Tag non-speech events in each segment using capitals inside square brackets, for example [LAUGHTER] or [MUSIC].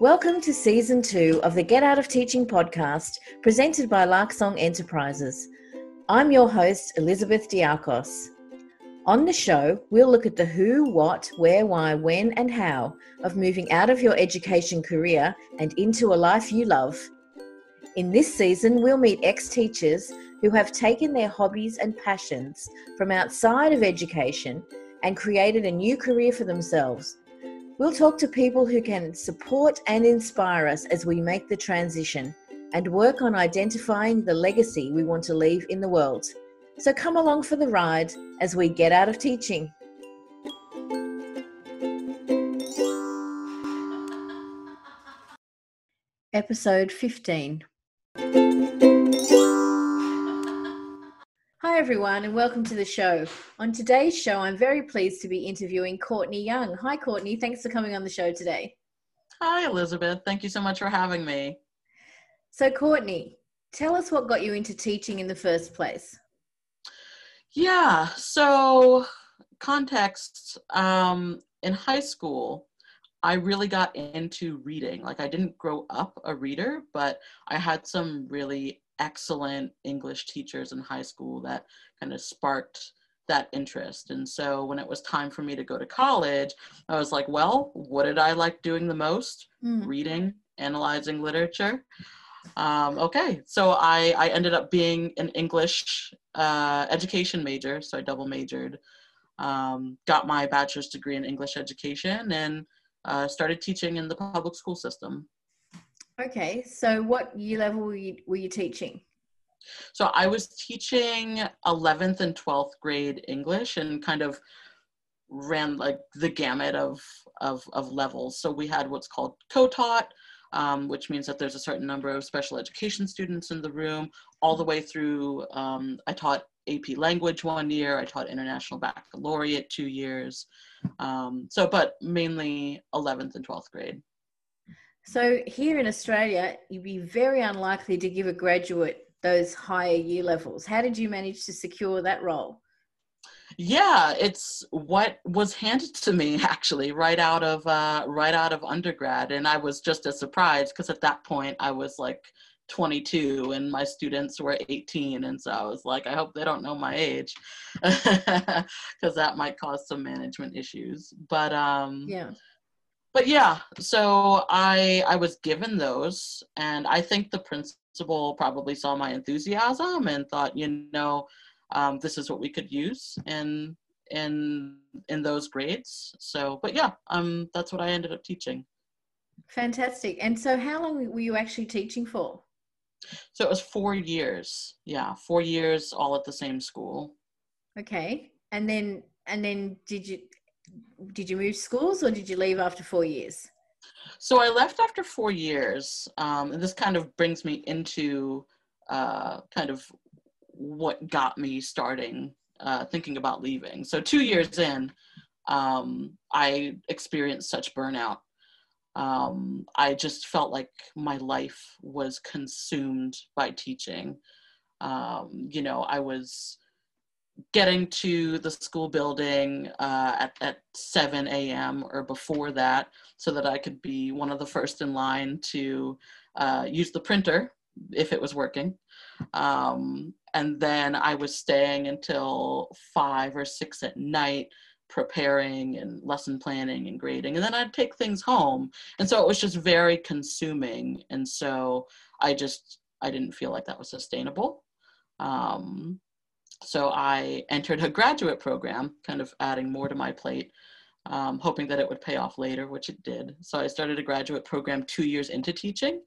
Welcome to season two of the Get Out of Teaching podcast presented by Larksong Enterprises. I'm your host, Elizabeth Diakos. On the show, we'll look at the who, what, where, why, when, and how of moving out of your education career and into a life you love. In this season, we'll meet ex teachers who have taken their hobbies and passions from outside of education and created a new career for themselves. We'll talk to people who can support and inspire us as we make the transition and work on identifying the legacy we want to leave in the world. So come along for the ride as we get out of teaching. Episode 15 everyone, and welcome to the show. On today's show, I'm very pleased to be interviewing Courtney Young. Hi, Courtney. Thanks for coming on the show today. Hi, Elizabeth. Thank you so much for having me. So, Courtney, tell us what got you into teaching in the first place. Yeah, so context um, in high school, I really got into reading. Like, I didn't grow up a reader, but I had some really excellent English teachers in high school that kind of sparked that interest. And so when it was time for me to go to college, I was like, well, what did I like doing the most? Mm. Reading, analyzing literature. Um, okay, so I, I ended up being an English uh, education major, so I double majored. Um, got my bachelor's degree in English education and uh, started teaching in the public school system. Okay, so what year level were you, were you teaching? So I was teaching 11th and 12th grade English and kind of ran like the gamut of, of, of levels. So we had what's called co-taught, um, which means that there's a certain number of special education students in the room, all the way through, um, I taught AP language one year, I taught international baccalaureate two years. Um, so, but mainly 11th and 12th grade. So here in Australia, you'd be very unlikely to give a graduate those higher year levels. How did you manage to secure that role? Yeah, it's what was handed to me [LAUGHS] actually right out of uh, right out of undergrad, and I was just as surprised because at that point I was like 22 and my students were 18, and so I was like, I hope they don't know my age [LAUGHS] because that might cause some management issues. But um, yeah but yeah, so I I was given those, and I think the principal probably saw my enthusiasm and thought, you know, um, this is what we could use in in in those grades. So, but yeah, um, that's what I ended up teaching. Fantastic. And so, how long were you actually teaching for? So it was four years. Yeah, four years, all at the same school. Okay, and then and then did you did you move schools or did you leave after four years? So I left after four years, um, and this kind of brings me into uh, kind of what got me starting uh, thinking about leaving. So two years in, um, I experienced such burnout. Um, I just felt like my life was consumed by teaching. Um, you know, I was getting to the school building uh, at, at 7 a.m. or before that so that I could be one of the first in line to uh, use the printer if it was working. Um, and then I was staying until five or six at night preparing and lesson planning and grading and then i'd take things home and so it was just very consuming and so i just i didn't feel like that was sustainable um, so I entered a graduate program, kind of adding more to my plate, um, hoping that it would pay off later, which it did. So I started a graduate program two years into teaching.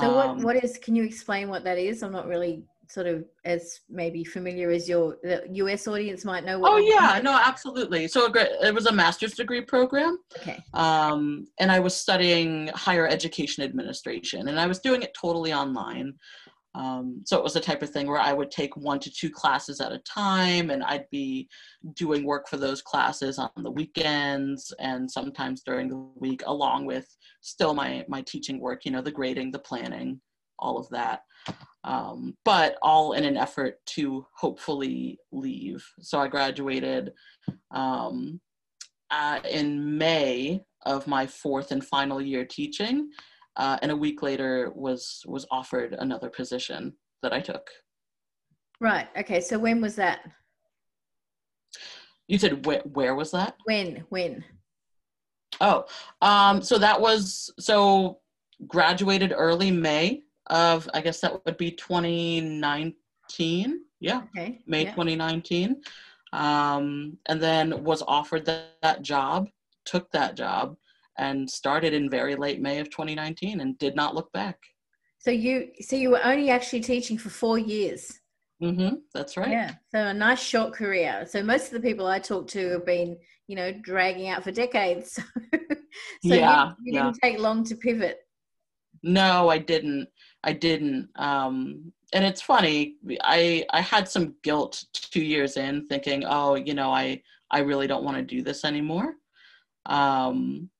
So what, um, what is, can you explain what that is? I'm not really sort of as maybe familiar as your the US audience might know. oh yeah, no, absolutely. So it was a master's degree program. Okay. Um, and I was studying higher education administration, and I was doing it totally online. Um, so it was the type of thing where I would take one to two classes at a time, and I'd be doing work for those classes on the weekends and sometimes during the week, along with still my my teaching work. You know, the grading, the planning, all of that. Um, but all in an effort to hopefully leave. So I graduated um, uh, in May of my fourth and final year teaching, uh, and a week later was was offered another position that I took. Right. Okay. So when was that? You said wh- where was that? When? When? Oh, um, so that was so graduated early May of I guess that would be 2019. Yeah, Okay. May yeah. 2019. Um, and then was offered that, that job, took that job, and started in very late May of 2019 and did not look back. So you so you were only actually teaching for four years. Mm-hmm, that's right. Yeah. So a nice short career. So most of the people I talk to have been, you know, dragging out for decades. [LAUGHS] so Yeah, you, you yeah. didn't take long to pivot. No, I didn't. I didn't. Um, and it's funny. I I had some guilt two years in, thinking, oh, you know, I I really don't want to do this anymore. Um,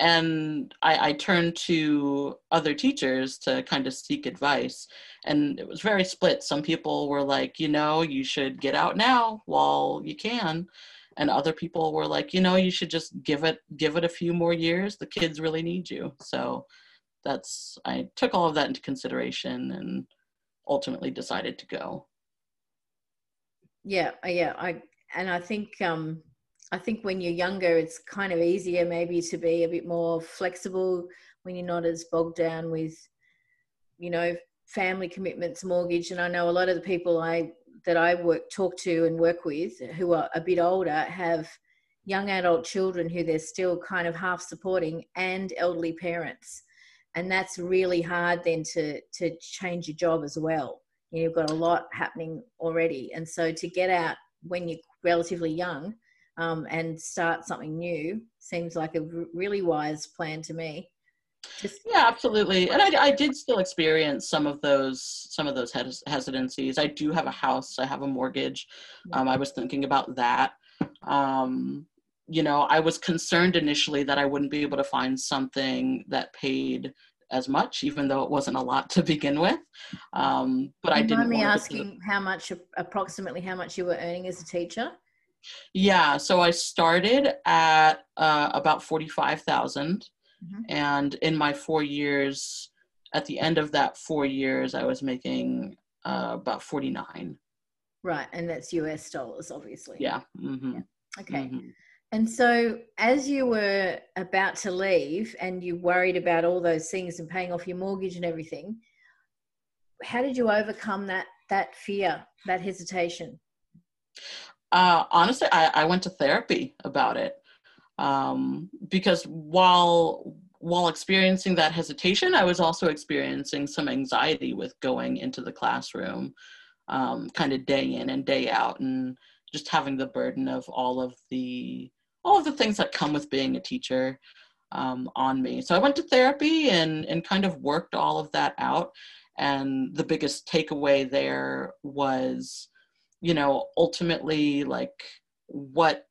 and I, I turned to other teachers to kind of seek advice, and it was very split. Some people were like, you know, you should get out now while you can, and other people were like, you know, you should just give it give it a few more years. The kids really need you. So that's I took all of that into consideration and ultimately decided to go. Yeah, yeah. I and I think um I think when you're younger it's kind of easier maybe to be a bit more flexible when you're not as bogged down with you know family commitments, mortgage. And I know a lot of the people I that I work talk to and work with who are a bit older have young adult children who they're still kind of half supporting and elderly parents. And that's really hard then to to change your job as well. You've got a lot happening already. And so to get out when you're relatively young um, and start something new seems like a r- really wise plan to me Just, Yeah, absolutely. And I, I did still experience some of those some of those hes- hesitancies. I do have a house. I have a mortgage. Um, I was thinking about that. Um, you know, I was concerned initially that I wouldn't be able to find something that paid as much, even though it wasn't a lot to begin with. Um, but I you didn't mind me want it to- asking how much approximately how much you were earning as a teacher Yeah, so I started at uh, about forty-five thousand, Mhm. and in my four years, at the end of that four years, I was making uh, about forty-nine. right and that's us dollars obviously Yeah. hmm okay hmm And so, as you were about to leave and you worried about all those things and paying off your mortgage and everything, how did you overcome that that fear, that hesitation? Uh, honestly, I, I went to therapy about it um, because while while experiencing that hesitation, I was also experiencing some anxiety with going into the classroom, um, kind of day in and day out, and just having the burden of all of the all of the things that come with being a teacher um, on me. So I went to therapy and and kind of worked all of that out. And the biggest takeaway there was you know ultimately like what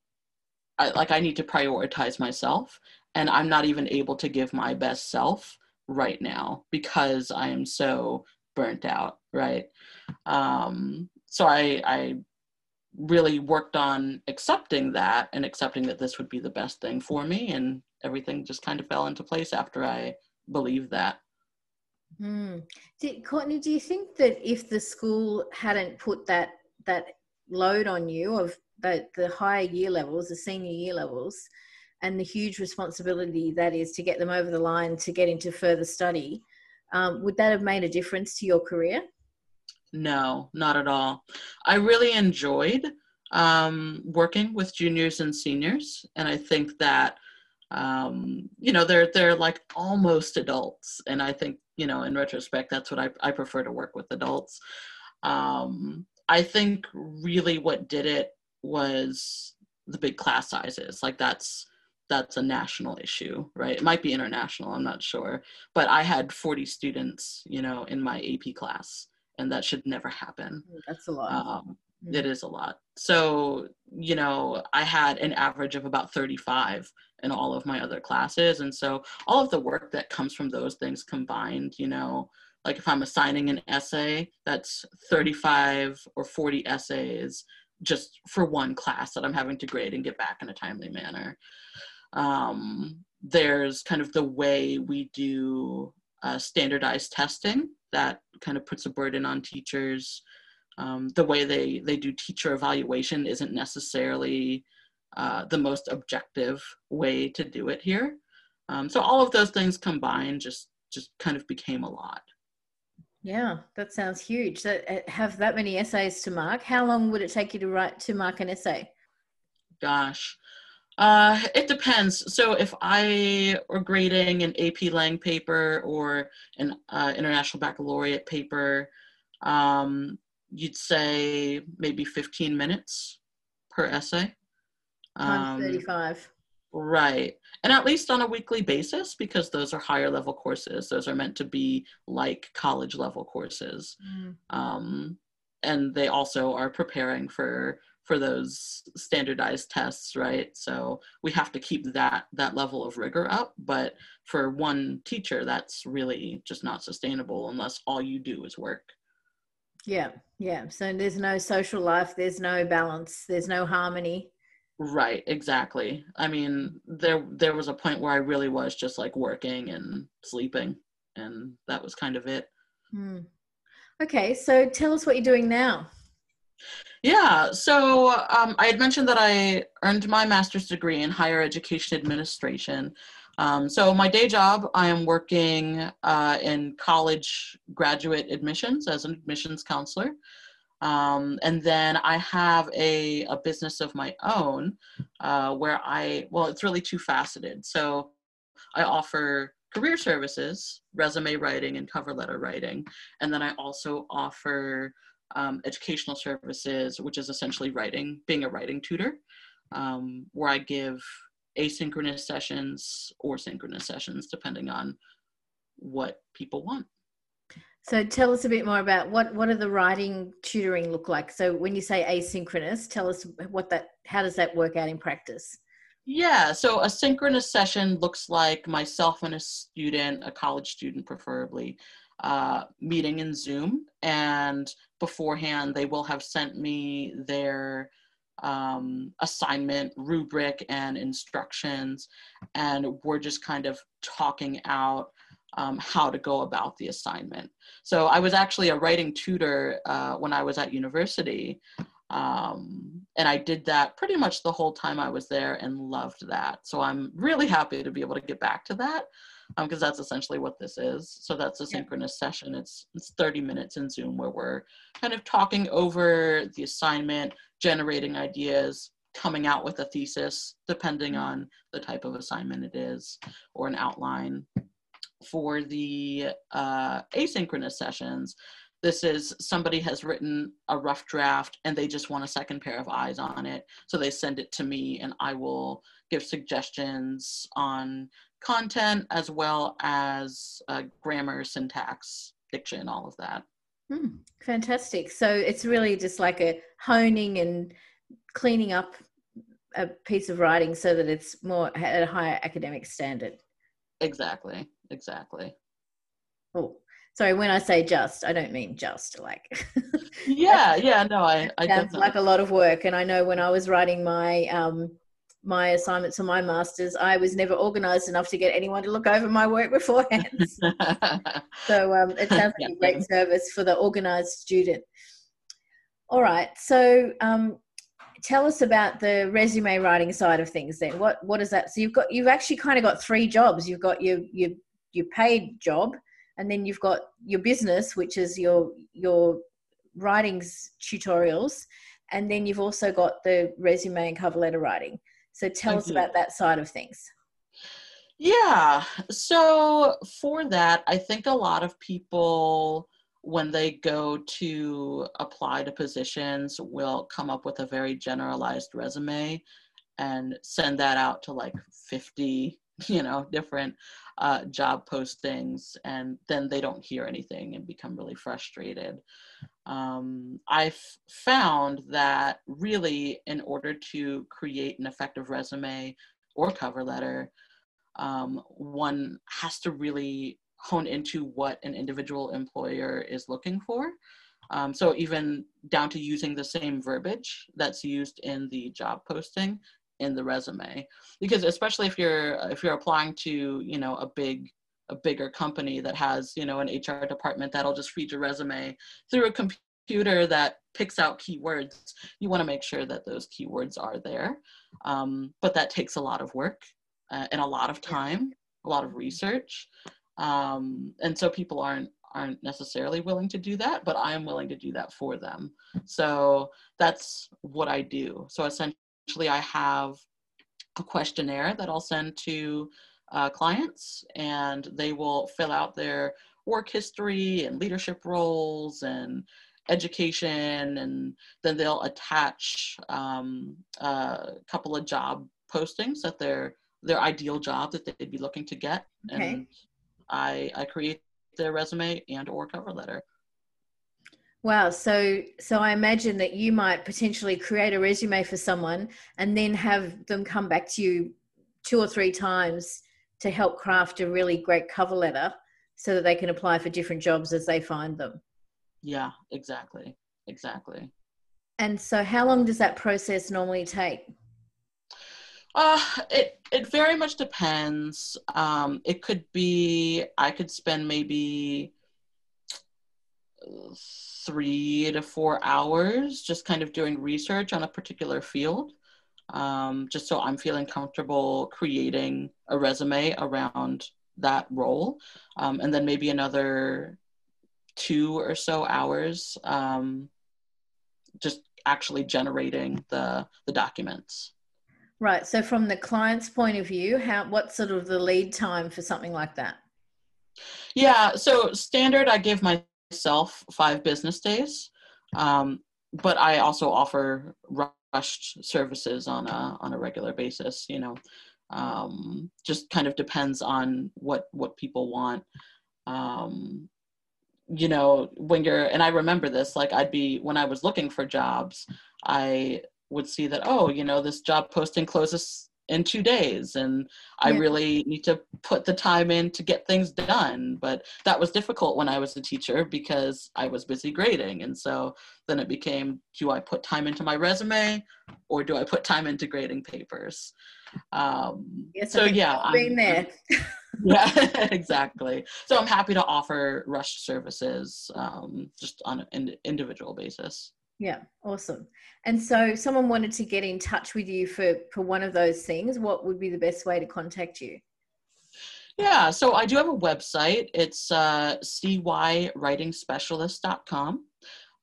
I, like i need to prioritize myself and i'm not even able to give my best self right now because i am so burnt out right um so i i really worked on accepting that and accepting that this would be the best thing for me and everything just kind of fell into place after i believed that Hmm. Did, Courtney, do you think that if the school hadn't put that that load on you of the, the higher year levels, the senior year levels, and the huge responsibility that is to get them over the line to get into further study, um, would that have made a difference to your career? No, not at all. I really enjoyed um, working with juniors and seniors, and I think that um, you know they're they're like almost adults, and I think you know in retrospect that's what I I prefer to work with adults. Um, I think really what did it was the big class sizes. Like that's that's a national issue, right? It might be international, I'm not sure, but I had 40 students, you know, in my AP class and that should never happen. That's a lot. Um, Mm. It is a lot. So, you know, I had an average of about 35 in all of my other classes. And so all of the work that comes from those things combined, you know, like if I'm assigning an essay, that's 35 or 40 essays just for one class that I'm having to grade and get back in a timely manner. Um, there's kind of the way we do uh, standardized testing that kind of puts a burden on teachers. Um, the way they, they do teacher evaluation isn't necessarily uh, the most objective way to do it here. Um, so all of those things combined just just kind of became a lot. Yeah, that sounds huge. So uh, have that many essays to mark. How long would it take you to write to mark an essay? Gosh, uh, it depends. So if I were grading an AP Lang paper or an uh, International Baccalaureate paper, um, you'd say maybe 15 minutes per essay. Times um, 35. Right. And at least on a weekly basis, because those are higher level courses. Those are meant to be like college level courses. Mm. Um, and they also are preparing for for those standardized tests right so we have to keep that that level of rigor up but for one teacher that's really just not sustainable unless all you do is work yeah yeah so there's no social life there's no balance there's no harmony Right, exactly. I mean, there there was a point where I really was just like working and sleeping, and that was kind of it. Hmm. Okay, so tell us what you're doing now. Yeah, so um, I had mentioned that I earned my master's degree in higher education administration. Um, so my day job, I am working uh, in college graduate admissions as an admissions counselor. Um, and then I have a, a business of my own uh, where I, well, it's really two faceted. So I offer career services, resume writing, and cover letter writing. And then I also offer um, educational services, which is essentially writing, being a writing tutor, um, where I give asynchronous sessions or synchronous sessions, depending on what people want. So tell us a bit more about what what are the writing tutoring look like? So when you say asynchronous, tell us what that how does that work out in practice? Yeah, so a synchronous session looks like myself and a student, a college student preferably, uh, meeting in Zoom, and beforehand they will have sent me their um, assignment rubric and instructions, and we're just kind of talking out um, how to go about the assignment. So I was actually a writing tutor uh, when I was at university. Um, and I did that pretty much the whole time I was there and loved that. So I'm really happy to be able to get back to that because um, that's essentially what this is. So that's a synchronous session. It's it's 30 minutes in Zoom where we're kind of talking over the assignment, generating ideas, coming out with a thesis, depending mm-hmm. on the type of assignment it is, or an outline for the uh, asynchronous sessions, this is somebody has written a rough draft and they just want a second pair of eyes on it. So they send it to me and I will give suggestions on content as well as uh, grammar, syntax, diction, all of that. Mm, fantastic. So it's really just like a honing and cleaning up a piece of writing so that it's more at a higher academic standard. Exactly exactly. Oh, sorry. When I say just, I don't mean just like. [LAUGHS] yeah, yeah, no, I. I sounds like a lot of work, and I know when I was writing my um my assignments for my masters, I was never organized enough to get anyone to look over my work [LAUGHS] beforehand. [LAUGHS] so um, it sounds like yeah. a great service for the organized student. All right, so um, tell us about the resume writing side of things. Then, what what is that? So you've got you've actually kind of got three jobs. You've got your your your paid job and then you've got your business which is your your writings tutorials and then you've also got the resume and cover letter writing. So tell Thank us you. about that side of things. Yeah. So for that i think a lot of people when they go to apply to positions will come up with a very generalized resume and send that out to like 50 [LAUGHS] you know different uh, job postings and then they don't hear anything and become really frustrated. Um, i've found that really in order to create an effective resume or cover letter um, one has to really hone into what an individual employer is looking for. Um, so even down to using the same verbiage that's used in the job posting in the resume. Because especially if you're if you're applying to you know a big a bigger company that has you know an hr department that'll just feed your resume through a computer that picks out keywords you want to make sure that those keywords are there. Um, but that takes a lot of work uh, and a lot of time a lot of research. Um, and so people aren't aren't necessarily willing to do that but i am willing to do that for them. So that's what i do. So essentially i have a questionnaire that i'll send to uh, clients and they will fill out their work history and leadership roles and education and then they'll attach um, a couple of job postings that their their ideal job that they'd be looking to get okay. and i i create their resume and or cover letter wow so so i imagine that you might potentially create a resume for someone and then have them come back to you two or three times to help craft a really great cover letter so that they can apply for different jobs as they find them. Yeah exactly exactly. And so how long does that process normally take? Uh, it it very much depends. Um, it could be I could spend maybe three to four hours just kind of doing research on a particular field, um, just so I'm feeling comfortable creating a resume around that role, um, and then maybe another two or so hours um, just actually generating the the documents. Right. So from the client's point of view, how what's sort of the lead time for something like that? Yeah. So standard, I give myself five business days, um, but I also offer rushed services on a on a regular basis. You know, um, just kind of depends on what what people want. Um, you know, when you're and I remember this, like I'd be when I was looking for jobs, I would see that oh you know this job posting closes in two days and i really need to put the time in to get things done but that was difficult when i was a teacher because i was busy grading and so then it became do i put time into my resume or do i put time into grading papers? Um, yes, so yeah i been there. [LAUGHS] [LAUGHS] Yeah [LAUGHS] exactly. So i'm happy to offer rushed services um, just on an individual basis yeah, awesome. And so, someone wanted to get in touch with you for for one of those things. What would be the best way to contact you? Yeah, so I do have a website. It's uh, cywritingspecialist.com.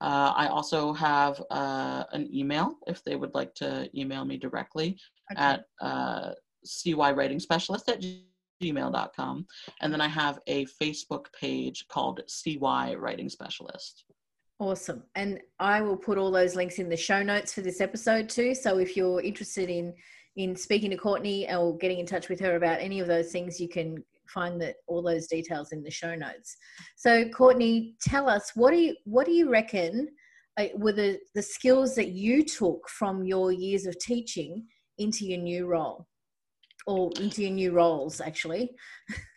Uh, I also have uh, an email if they would like to email me directly okay. at uh, cywritingspecialist at gmail.com. And then I have a Facebook page called CY Writing Specialist. Awesome. And I will put all those links in the show notes for this episode too. So if you're interested in in speaking to Courtney or getting in touch with her about any of those things, you can find that all those details in the show notes. So Courtney, tell us what do you what do you reckon were the, the skills that you took from your years of teaching into your new role or into your new roles actually? [LAUGHS]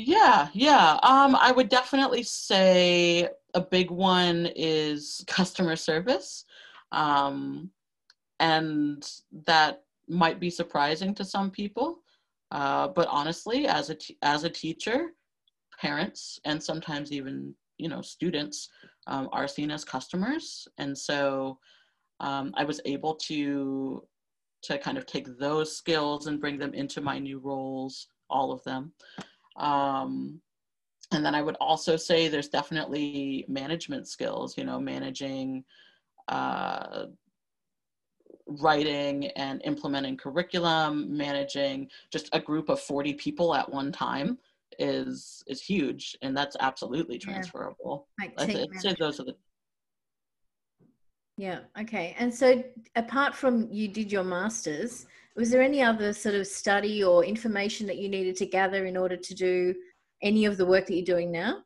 Yeah, yeah. Um, I would definitely say a big one is customer service. Um, and that might be surprising to some people. Uh, but honestly, as a, t- as a teacher, parents, and sometimes even, you know, students um, are seen as customers. And so um, I was able to, to kind of take those skills and bring them into my new roles, all of them. Um, and then I would also say there's definitely management skills, you know, managing uh, writing and implementing curriculum, managing just a group of 40 people at one time is is huge and that's absolutely transferable. Yeah. Like I'd say those are the yeah, okay. And so apart from you did your masters, was there any other sort of study or information that you needed to gather in order to do any of the work that you're doing now?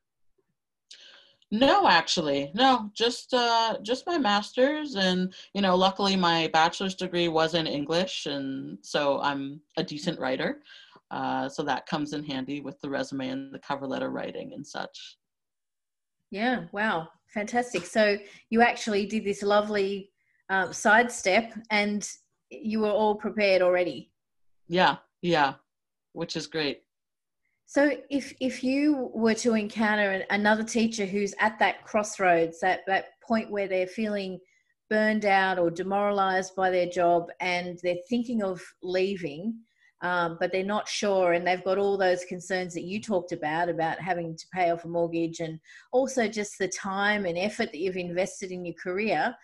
No, actually, no. Just uh, just my master's, and you know, luckily my bachelor's degree was in English, and so I'm a decent writer. Uh, so that comes in handy with the resume and the cover letter writing and such. Yeah, wow, fantastic. So you actually did this lovely uh, sidestep and you were all prepared already. Yeah, yeah, which is great. So if if you were to encounter another teacher who's at that crossroads, that that point where they're feeling burned out or demoralized by their job and they're thinking of leaving, um, but they're not sure and they've got all those concerns that you talked about about having to pay off a mortgage and also just the time and effort that you've invested in your career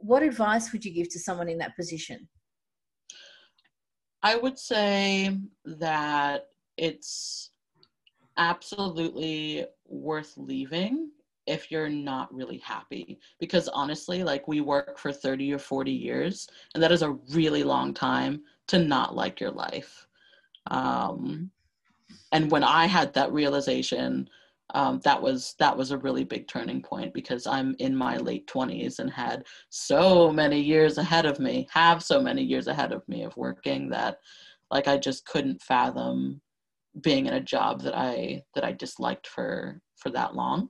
what advice would you give to someone in that position i would say that it's absolutely worth leaving if you're not really happy because honestly like we work for 30 or 40 years and that is a really long time to not like your life. Um, and when I had that realization, um, that was that was a really big turning point because I'm in my late 20s and had so many years ahead of me, have so many years ahead of me of working that like I just couldn't fathom being in a job that I that I disliked for for that long.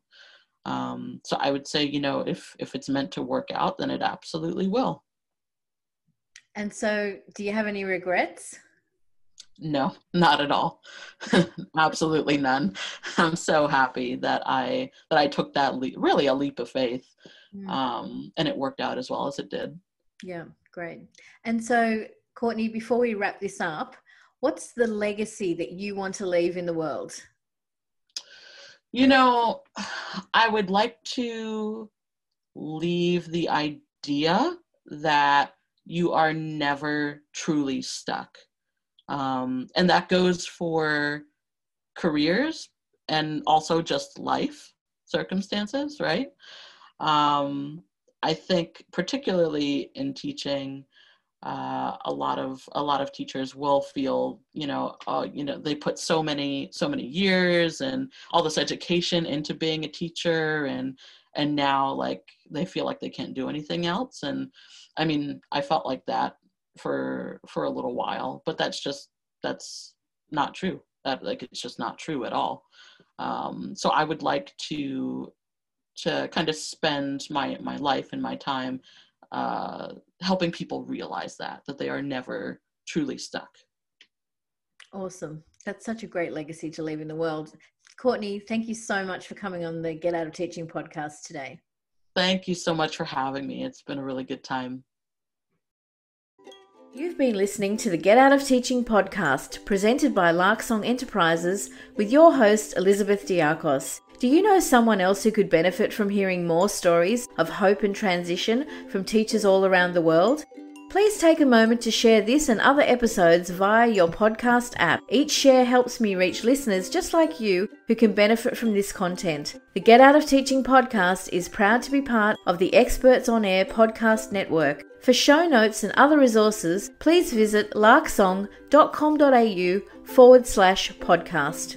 Um, so I would say, you know, if if it's meant to work out, then it absolutely will. And so, do you have any regrets? No, not at all. [LAUGHS] Absolutely none. I'm so happy that I that I took that leap, really a leap of faith, mm. um, and it worked out as well as it did. Yeah, great. And so, Courtney, before we wrap this up, what's the legacy that you want to leave in the world? You know, I would like to leave the idea that you are never truly stuck. Um, and that goes for careers and also just life circumstances, right? Um, I think particularly in teaching, uh, a lot of a lot of teachers will feel you know uh, you know they put so many so many years and all this education into being a teacher and and now like they feel like they can't do anything else and i mean i felt like that for for a little while but that's just that's not true that like it's just not true at all um, so i would like to to kind of spend my my life and my time uh, helping people realize that that they are never truly stuck awesome that's such a great legacy to leave in the world Courtney, thank you so much for coming on the Get Out of Teaching podcast today. Thank you so much for having me. It's been a really good time. You've been listening to the Get Out of Teaching podcast presented by Larksong Enterprises with your host, Elizabeth Diakos. Do you know someone else who could benefit from hearing more stories of hope and transition from teachers all around the world? Please take a moment to share this and other episodes via your podcast app. Each share helps me reach listeners just like you who can benefit from this content. The Get Out of Teaching podcast is proud to be part of the Experts on Air podcast network. For show notes and other resources, please visit larksong.com.au forward slash podcast.